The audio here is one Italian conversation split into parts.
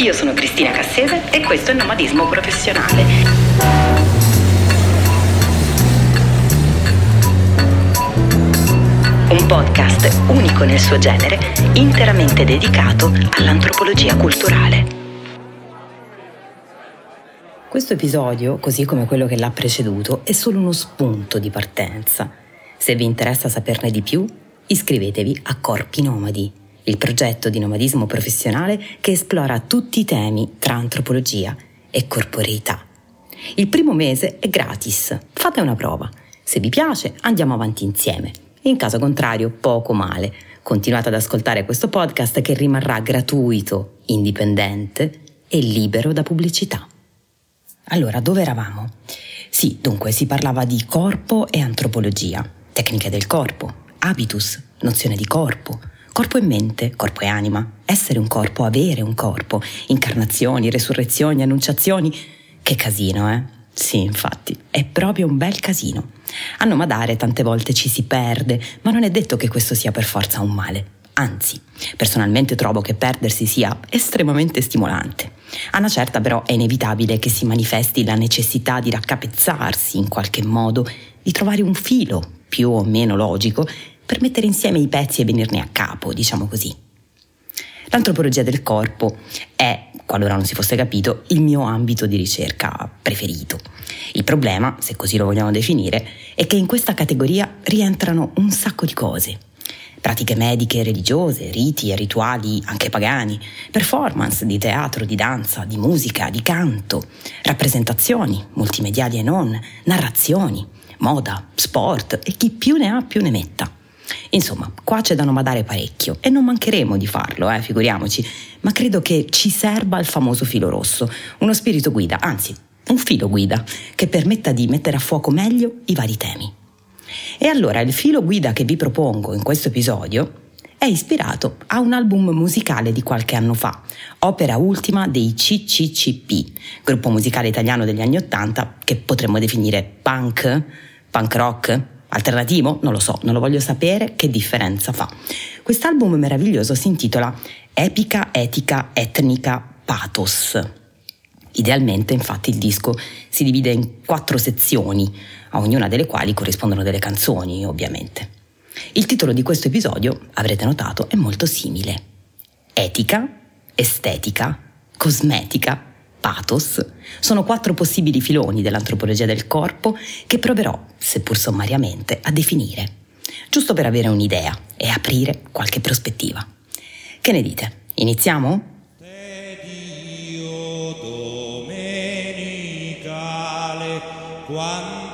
Io sono Cristina Cassese e questo è Nomadismo Professionale. Un podcast unico nel suo genere, interamente dedicato all'antropologia culturale. Questo episodio, così come quello che l'ha preceduto, è solo uno spunto di partenza. Se vi interessa saperne di più, iscrivetevi a Corpi Nomadi il progetto di nomadismo professionale che esplora tutti i temi tra antropologia e corporeità. Il primo mese è gratis, fate una prova. Se vi piace andiamo avanti insieme. In caso contrario, poco male. Continuate ad ascoltare questo podcast che rimarrà gratuito, indipendente e libero da pubblicità. Allora, dove eravamo? Sì, dunque si parlava di corpo e antropologia, tecniche del corpo, habitus, nozione di corpo, Corpo e mente, corpo e anima, essere un corpo, avere un corpo, incarnazioni, resurrezioni, annunciazioni. Che casino, eh? Sì, infatti, è proprio un bel casino. A nomadare tante volte ci si perde, ma non è detto che questo sia per forza un male. Anzi, personalmente trovo che perdersi sia estremamente stimolante. A una certa però è inevitabile che si manifesti la necessità di raccapezzarsi in qualche modo, di trovare un filo, più o meno logico, per mettere insieme i pezzi e venirne a capo, diciamo così. L'antropologia del corpo è, qualora non si fosse capito, il mio ambito di ricerca preferito. Il problema, se così lo vogliamo definire, è che in questa categoria rientrano un sacco di cose. Pratiche mediche, religiose, riti e rituali anche pagani, performance di teatro, di danza, di musica, di canto, rappresentazioni, multimediali e non, narrazioni, moda, sport e chi più ne ha più ne metta. Insomma, qua c'è da nomadare parecchio e non mancheremo di farlo, eh, figuriamoci, ma credo che ci serva il famoso filo rosso, uno spirito guida, anzi, un filo guida, che permetta di mettere a fuoco meglio i vari temi. E allora il filo guida che vi propongo in questo episodio è ispirato a un album musicale di qualche anno fa, opera ultima dei CCCP, gruppo musicale italiano degli anni Ottanta che potremmo definire punk, punk rock, Alternativo? Non lo so, non lo voglio sapere che differenza fa. Quest'album meraviglioso si intitola Epica, Etica, Etnica, Pathos. Idealmente, infatti, il disco si divide in quattro sezioni, a ognuna delle quali corrispondono delle canzoni, ovviamente. Il titolo di questo episodio, avrete notato, è molto simile. Etica, estetica, cosmetica, pathos, sono quattro possibili filoni dell'antropologia del corpo che proverò, seppur sommariamente, a definire, giusto per avere un'idea e aprire qualche prospettiva. Che ne dite? Iniziamo? quanta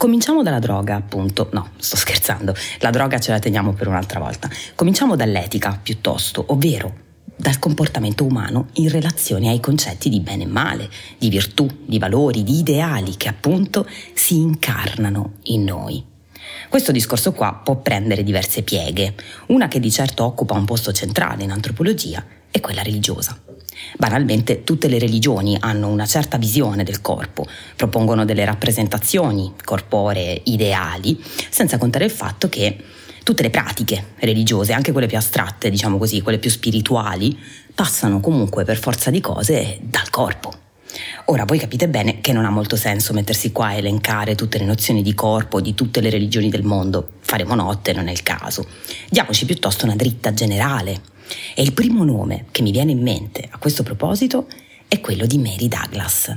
Cominciamo dalla droga, appunto. No, sto scherzando. La droga ce la teniamo per un'altra volta. Cominciamo dall'etica, piuttosto, ovvero dal comportamento umano in relazione ai concetti di bene e male, di virtù, di valori, di ideali che appunto si incarnano in noi. Questo discorso qua può prendere diverse pieghe. Una che di certo occupa un posto centrale in antropologia è quella religiosa. Banalmente tutte le religioni hanno una certa visione del corpo, propongono delle rappresentazioni corporee ideali, senza contare il fatto che tutte le pratiche religiose, anche quelle più astratte, diciamo così, quelle più spirituali, passano comunque per forza di cose dal corpo. Ora voi capite bene che non ha molto senso mettersi qua a elencare tutte le nozioni di corpo di tutte le religioni del mondo, faremo notte, non è il caso. Diamoci piuttosto una dritta generale e il primo nome che mi viene in mente a questo proposito è quello di Mary Douglas.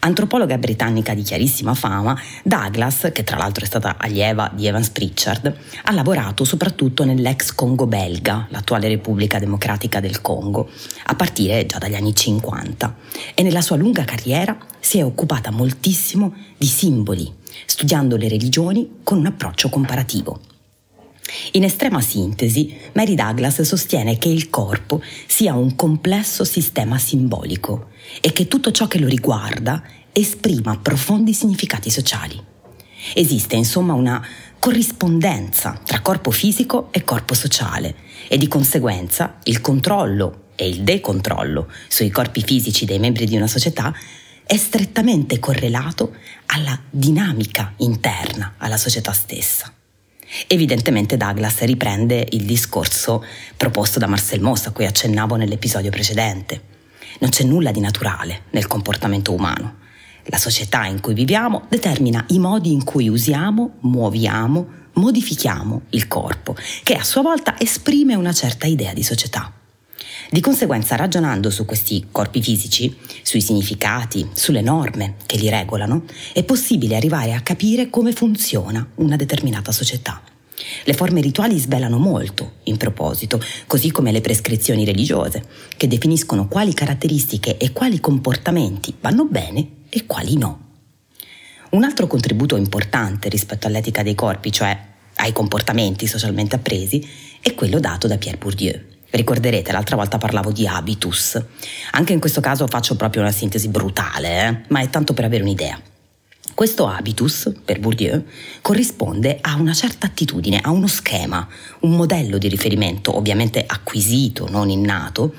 Antropologa britannica di chiarissima fama, Douglas, che tra l'altro è stata allieva di Evans Pritchard, ha lavorato soprattutto nell'ex Congo belga, l'attuale Repubblica Democratica del Congo, a partire già dagli anni 50 e nella sua lunga carriera si è occupata moltissimo di simboli, studiando le religioni con un approccio comparativo. In estrema sintesi, Mary Douglas sostiene che il corpo sia un complesso sistema simbolico e che tutto ciò che lo riguarda esprima profondi significati sociali. Esiste insomma una corrispondenza tra corpo fisico e corpo sociale e di conseguenza il controllo e il decontrollo sui corpi fisici dei membri di una società è strettamente correlato alla dinamica interna alla società stessa. Evidentemente Douglas riprende il discorso proposto da Marcel Mauss a cui accennavo nell'episodio precedente. Non c'è nulla di naturale nel comportamento umano. La società in cui viviamo determina i modi in cui usiamo, muoviamo, modifichiamo il corpo, che a sua volta esprime una certa idea di società. Di conseguenza, ragionando su questi corpi fisici, sui significati, sulle norme che li regolano, è possibile arrivare a capire come funziona una determinata società. Le forme rituali svelano molto in proposito, così come le prescrizioni religiose, che definiscono quali caratteristiche e quali comportamenti vanno bene e quali no. Un altro contributo importante rispetto all'etica dei corpi, cioè ai comportamenti socialmente appresi, è quello dato da Pierre Bourdieu. Ricorderete, l'altra volta parlavo di habitus. Anche in questo caso faccio proprio una sintesi brutale, eh? ma è tanto per avere un'idea. Questo habitus, per Bourdieu, corrisponde a una certa attitudine, a uno schema, un modello di riferimento, ovviamente acquisito, non innato,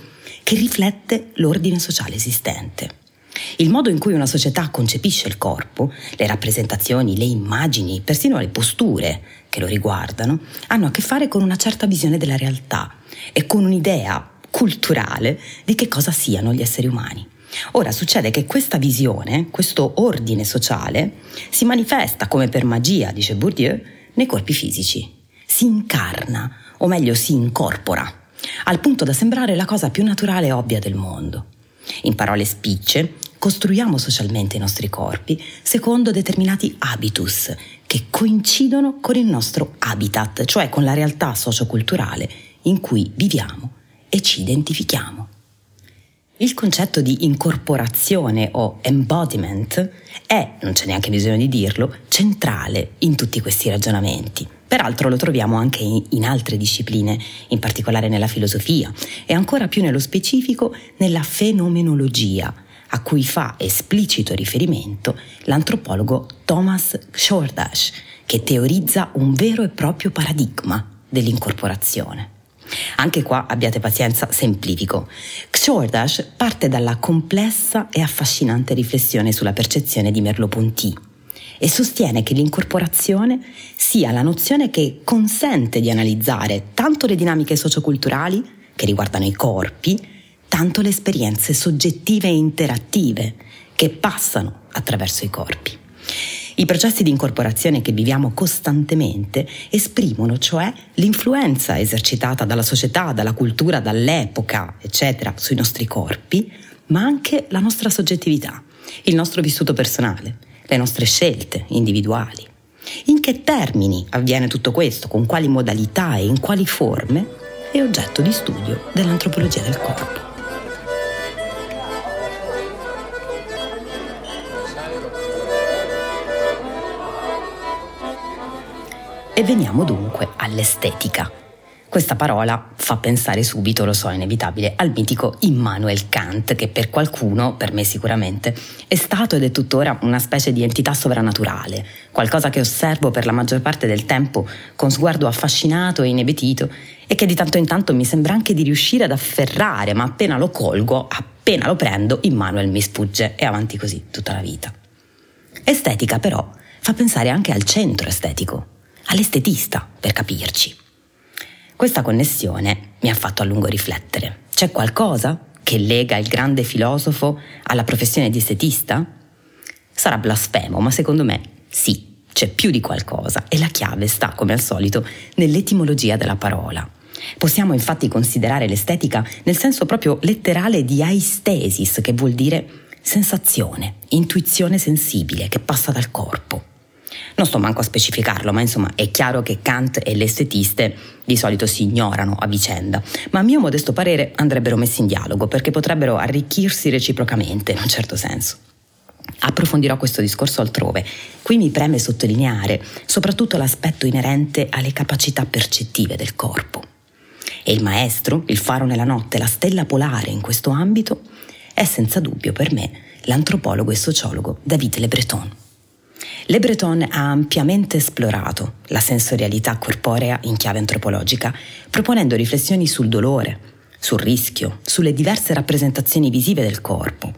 che riflette l'ordine sociale esistente. Il modo in cui una società concepisce il corpo, le rappresentazioni, le immagini, persino le posture che lo riguardano, hanno a che fare con una certa visione della realtà e con un'idea culturale di che cosa siano gli esseri umani. Ora succede che questa visione, questo ordine sociale, si manifesta come per magia, dice Bourdieu, nei corpi fisici. Si incarna, o meglio si incorpora, al punto da sembrare la cosa più naturale e ovvia del mondo. In parole spicce, costruiamo socialmente i nostri corpi secondo determinati habitus che coincidono con il nostro habitat, cioè con la realtà socioculturale in cui viviamo e ci identifichiamo. Il concetto di incorporazione o embodiment è, non c'è neanche bisogno di dirlo, centrale in tutti questi ragionamenti. Peraltro lo troviamo anche in altre discipline, in particolare nella filosofia e ancora più nello specifico nella fenomenologia, a cui fa esplicito riferimento l'antropologo Thomas Shordash, che teorizza un vero e proprio paradigma dell'incorporazione. Anche qua abbiate pazienza, semplifico. Xordash parte dalla complessa e affascinante riflessione sulla percezione di Merleau-Ponty e sostiene che l'incorporazione sia la nozione che consente di analizzare tanto le dinamiche socioculturali che riguardano i corpi, tanto le esperienze soggettive e interattive che passano attraverso i corpi. I processi di incorporazione che viviamo costantemente esprimono cioè l'influenza esercitata dalla società, dalla cultura, dall'epoca, eccetera, sui nostri corpi, ma anche la nostra soggettività, il nostro vissuto personale, le nostre scelte individuali. In che termini avviene tutto questo, con quali modalità e in quali forme, è oggetto di studio dell'antropologia del corpo. E veniamo dunque all'estetica. Questa parola fa pensare subito, lo so, inevitabile, al mitico Immanuel Kant, che per qualcuno, per me sicuramente, è stato ed è tuttora una specie di entità sovrannaturale, qualcosa che osservo per la maggior parte del tempo con sguardo affascinato e inebetito e che di tanto in tanto mi sembra anche di riuscire ad afferrare, ma appena lo colgo, appena lo prendo, Immanuel mi sfugge e avanti così tutta la vita. Estetica però fa pensare anche al centro estetico all'estetista, per capirci. Questa connessione mi ha fatto a lungo riflettere. C'è qualcosa che lega il grande filosofo alla professione di estetista? Sarà blasfemo, ma secondo me sì, c'è più di qualcosa e la chiave sta, come al solito, nell'etimologia della parola. Possiamo infatti considerare l'estetica nel senso proprio letterale di aistesis, che vuol dire sensazione, intuizione sensibile che passa dal corpo. Non sto manco a specificarlo, ma insomma è chiaro che Kant e le di solito si ignorano a vicenda, ma a mio modesto parere andrebbero messi in dialogo perché potrebbero arricchirsi reciprocamente in un certo senso. Approfondirò questo discorso altrove. Qui mi preme sottolineare soprattutto l'aspetto inerente alle capacità percettive del corpo. E il maestro, il faro nella notte, la stella polare in questo ambito, è senza dubbio per me l'antropologo e sociologo David Le Breton. Le Breton ha ampiamente esplorato la sensorialità corporea in chiave antropologica, proponendo riflessioni sul dolore, sul rischio, sulle diverse rappresentazioni visive del corpo,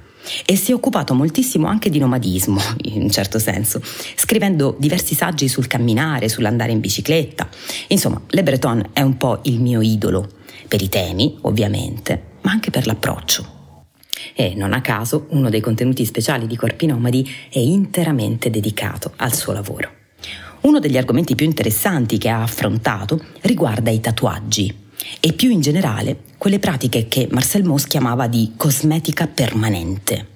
e si è occupato moltissimo anche di nomadismo, in un certo senso, scrivendo diversi saggi sul camminare, sull'andare in bicicletta. Insomma, Le Breton è un po' il mio idolo, per i temi, ovviamente, ma anche per l'approccio. E non a caso uno dei contenuti speciali di Corpi Nomadi è interamente dedicato al suo lavoro. Uno degli argomenti più interessanti che ha affrontato riguarda i tatuaggi e più in generale quelle pratiche che Marcel Mauss chiamava di cosmetica permanente.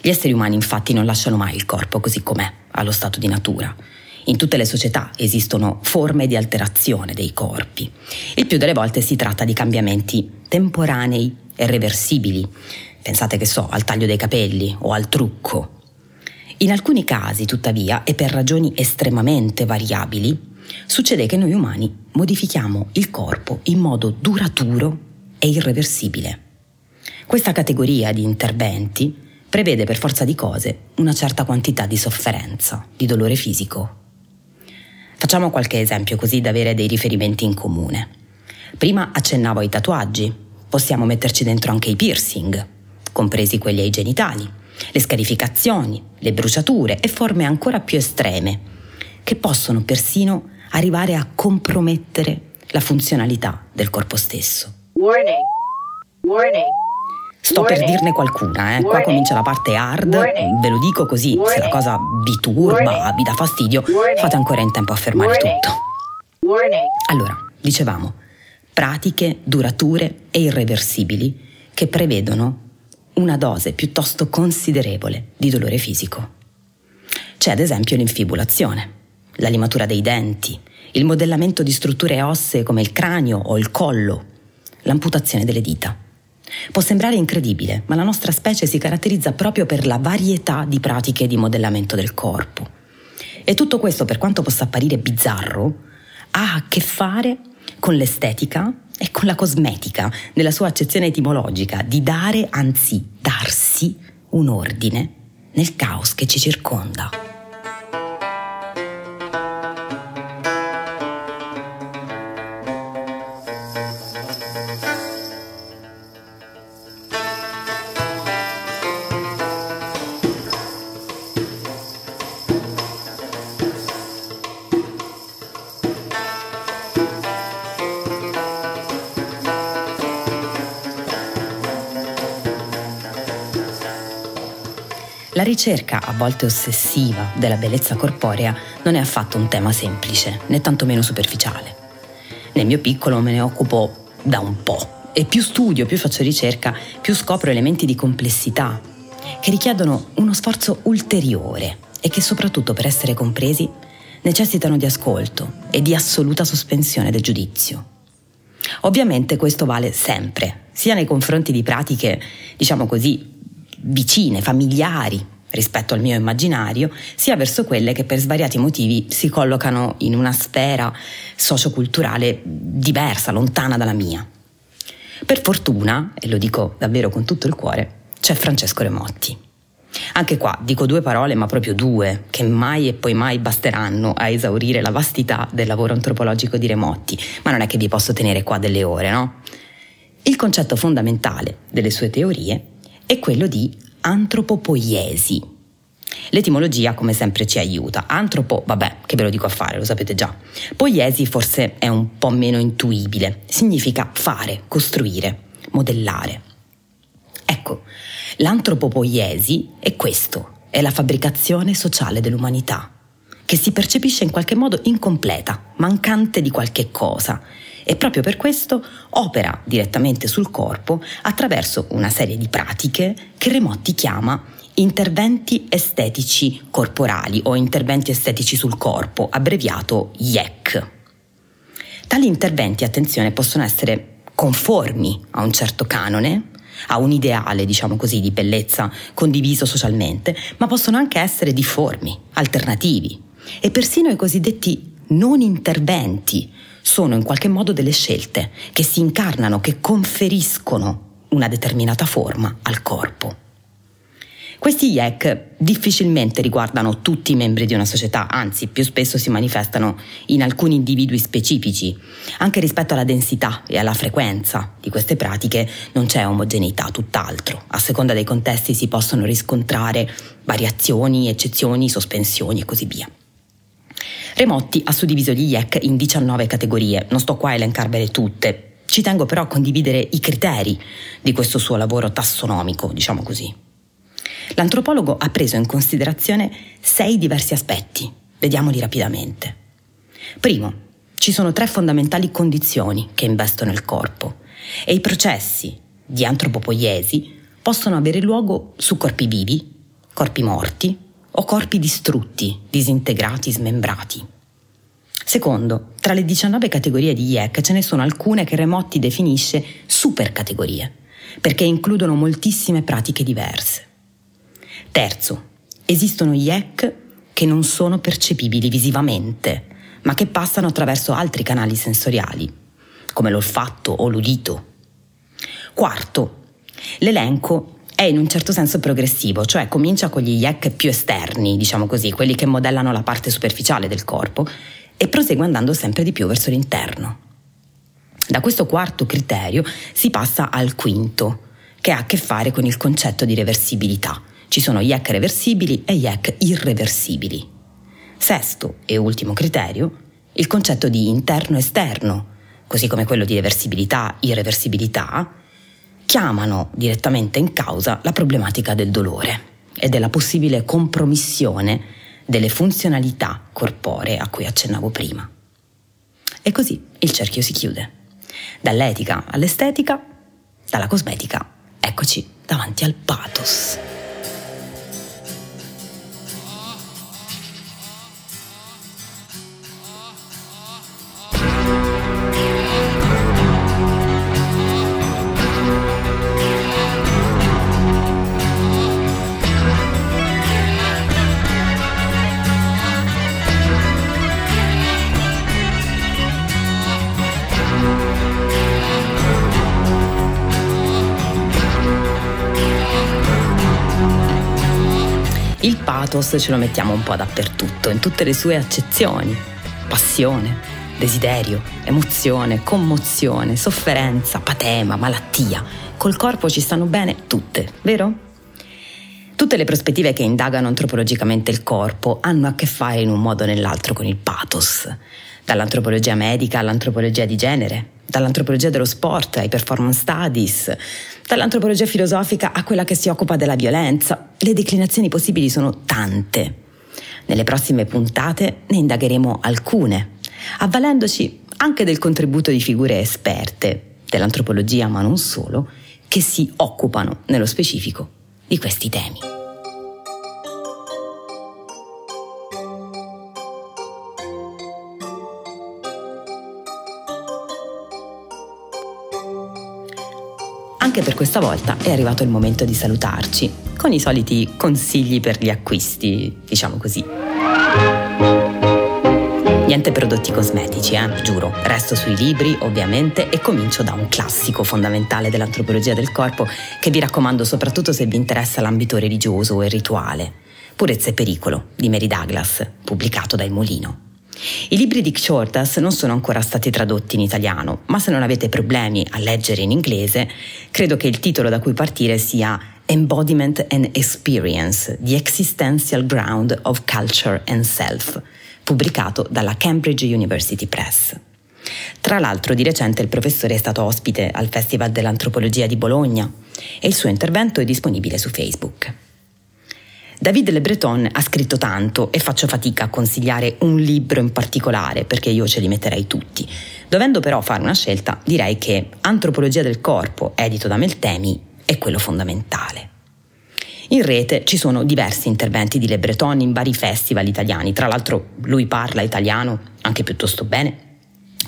Gli esseri umani infatti non lasciano mai il corpo così com'è, allo stato di natura. In tutte le società esistono forme di alterazione dei corpi. Il più delle volte si tratta di cambiamenti temporanei reversibili. Pensate che so, al taglio dei capelli o al trucco. In alcuni casi, tuttavia, e per ragioni estremamente variabili, succede che noi umani modifichiamo il corpo in modo duraturo e irreversibile. Questa categoria di interventi prevede per forza di cose una certa quantità di sofferenza, di dolore fisico. Facciamo qualche esempio così da avere dei riferimenti in comune. Prima accennavo ai tatuaggi, possiamo metterci dentro anche i piercing, compresi quelli ai genitali, le scarificazioni, le bruciature e forme ancora più estreme, che possono persino arrivare a compromettere la funzionalità del corpo stesso. Warning. Warning. Sto per dirne qualcuna, eh. qua comincia la parte hard, ve lo dico così, se la cosa vi turba, vi dà fastidio, fate ancora in tempo a fermare tutto. Allora, dicevamo, pratiche durature e irreversibili che prevedono una dose piuttosto considerevole di dolore fisico. C'è ad esempio l'infibulazione la limatura dei denti, il modellamento di strutture ossee come il cranio o il collo, l'amputazione delle dita. Può sembrare incredibile, ma la nostra specie si caratterizza proprio per la varietà di pratiche di modellamento del corpo. E tutto questo, per quanto possa apparire bizzarro, ha a che fare con l'estetica e con la cosmetica, nella sua accezione etimologica, di dare, anzi darsi, un ordine nel caos che ci circonda. La ricerca, a volte ossessiva, della bellezza corporea non è affatto un tema semplice, né tantomeno superficiale. Nel mio piccolo me ne occupo da un po' e più studio, più faccio ricerca, più scopro elementi di complessità che richiedono uno sforzo ulteriore e che soprattutto per essere compresi necessitano di ascolto e di assoluta sospensione del giudizio. Ovviamente questo vale sempre, sia nei confronti di pratiche, diciamo così, vicine, familiari rispetto al mio immaginario, sia verso quelle che per svariati motivi si collocano in una sfera socioculturale diversa, lontana dalla mia. Per fortuna, e lo dico davvero con tutto il cuore, c'è Francesco Remotti. Anche qua dico due parole, ma proprio due, che mai e poi mai basteranno a esaurire la vastità del lavoro antropologico di Remotti, ma non è che vi posso tenere qua delle ore, no? Il concetto fondamentale delle sue teorie è quello di antropopoiesi. L'etimologia come sempre ci aiuta. Antropo, vabbè, che ve lo dico a fare, lo sapete già. Poiesi forse è un po' meno intuibile. Significa fare, costruire, modellare. Ecco, l'antropopoiesi è questo, è la fabbricazione sociale dell'umanità, che si percepisce in qualche modo incompleta, mancante di qualche cosa e proprio per questo opera direttamente sul corpo attraverso una serie di pratiche che Remotti chiama interventi estetici corporali o interventi estetici sul corpo, abbreviato IEC. Tali interventi, attenzione, possono essere conformi a un certo canone, a un ideale, diciamo così, di bellezza condiviso socialmente, ma possono anche essere difformi, alternativi e persino i cosiddetti non interventi sono in qualche modo delle scelte che si incarnano, che conferiscono una determinata forma al corpo. Questi IEC difficilmente riguardano tutti i membri di una società, anzi più spesso si manifestano in alcuni individui specifici. Anche rispetto alla densità e alla frequenza di queste pratiche non c'è omogeneità, tutt'altro. A seconda dei contesti si possono riscontrare variazioni, eccezioni, sospensioni e così via. Remotti ha suddiviso gli IEC in 19 categorie, non sto qua a elencarvele tutte, ci tengo però a condividere i criteri di questo suo lavoro tassonomico, diciamo così. L'antropologo ha preso in considerazione sei diversi aspetti. Vediamoli rapidamente. Primo, ci sono tre fondamentali condizioni che investono il corpo e i processi di antropopoiesi possono avere luogo su corpi vivi, corpi morti o corpi distrutti, disintegrati, smembrati. Secondo, tra le 19 categorie di IEC ce ne sono alcune che Remotti definisce supercategorie, perché includono moltissime pratiche diverse. Terzo, esistono IEC che non sono percepibili visivamente, ma che passano attraverso altri canali sensoriali, come l'olfatto o l'udito. Quarto, l'elenco è in un certo senso progressivo, cioè comincia con gli IEC più esterni, diciamo così, quelli che modellano la parte superficiale del corpo, e prosegue andando sempre di più verso l'interno. Da questo quarto criterio si passa al quinto, che ha a che fare con il concetto di reversibilità, ci sono IEC reversibili e IEC irreversibili. Sesto e ultimo criterio, il concetto di interno-esterno, così come quello di reversibilità-irreversibilità, chiamano direttamente in causa la problematica del dolore e della possibile compromissione delle funzionalità corporee a cui accennavo prima. E così il cerchio si chiude. Dall'etica all'estetica, dalla cosmetica, eccoci davanti al pathos. Pathos ce lo mettiamo un po' dappertutto, in tutte le sue accezioni. Passione, desiderio, emozione, commozione, sofferenza, patema, malattia. Col corpo ci stanno bene tutte, vero? Tutte le prospettive che indagano antropologicamente il corpo hanno a che fare in un modo o nell'altro con il pathos, dall'antropologia medica all'antropologia di genere, dall'antropologia dello sport ai performance studies, dall'antropologia filosofica a quella che si occupa della violenza. Le declinazioni possibili sono tante. Nelle prossime puntate ne indagheremo alcune, avvalendoci anche del contributo di figure esperte dell'antropologia, ma non solo, che si occupano nello specifico di questi temi. Anche per questa volta è arrivato il momento di salutarci, con i soliti consigli per gli acquisti, diciamo così. Niente prodotti cosmetici, eh, giuro. Resto sui libri, ovviamente, e comincio da un classico fondamentale dell'antropologia del corpo che vi raccomando soprattutto se vi interessa l'ambito religioso e rituale. Purezza e pericolo di Mary Douglas, pubblicato dai Molino. I libri di Shortas non sono ancora stati tradotti in italiano, ma se non avete problemi a leggere in inglese, credo che il titolo da cui partire sia Embodiment and Experience, The Existential Ground of Culture and Self, pubblicato dalla Cambridge University Press. Tra l'altro di recente il professore è stato ospite al Festival dell'Antropologia di Bologna e il suo intervento è disponibile su Facebook. David Le Breton ha scritto tanto e faccio fatica a consigliare un libro in particolare perché io ce li metterei tutti. Dovendo però fare una scelta, direi che Antropologia del corpo, edito da Meltemi, è quello fondamentale. In rete ci sono diversi interventi di Le Breton in vari festival italiani, tra l'altro lui parla italiano anche piuttosto bene,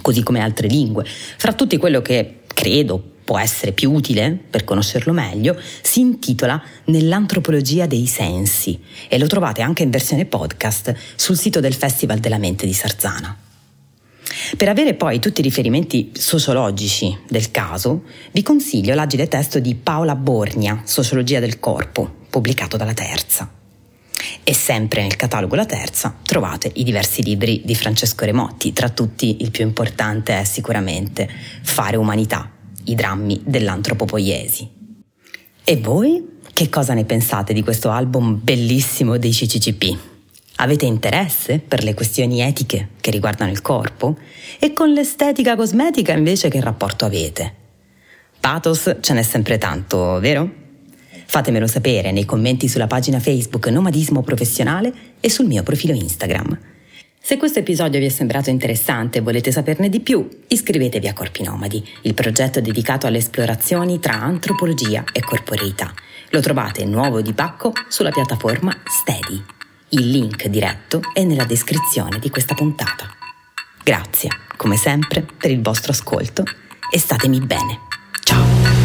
così come altre lingue. Fra tutti quello che credo può essere più utile per conoscerlo meglio, si intitola Nell'antropologia dei sensi e lo trovate anche in versione podcast sul sito del Festival della Mente di Sarzana. Per avere poi tutti i riferimenti sociologici del caso, vi consiglio l'agile testo di Paola Borgna, Sociologia del corpo, pubblicato dalla Terza. E sempre nel catalogo La Terza trovate i diversi libri di Francesco Remotti, tra tutti il più importante è sicuramente Fare umanità, i drammi dell'antropopoiesi. E voi che cosa ne pensate di questo album bellissimo dei CCCP? Avete interesse per le questioni etiche che riguardano il corpo? E con l'estetica cosmetica invece che rapporto avete? Pathos ce n'è sempre tanto, vero? Fatemelo sapere nei commenti sulla pagina Facebook Nomadismo Professionale e sul mio profilo Instagram. Se questo episodio vi è sembrato interessante e volete saperne di più, iscrivetevi a Corpi Nomadi, il progetto dedicato alle esplorazioni tra antropologia e corporeità. Lo trovate nuovo di pacco sulla piattaforma Steady. Il link diretto è nella descrizione di questa puntata. Grazie, come sempre, per il vostro ascolto e statemi bene.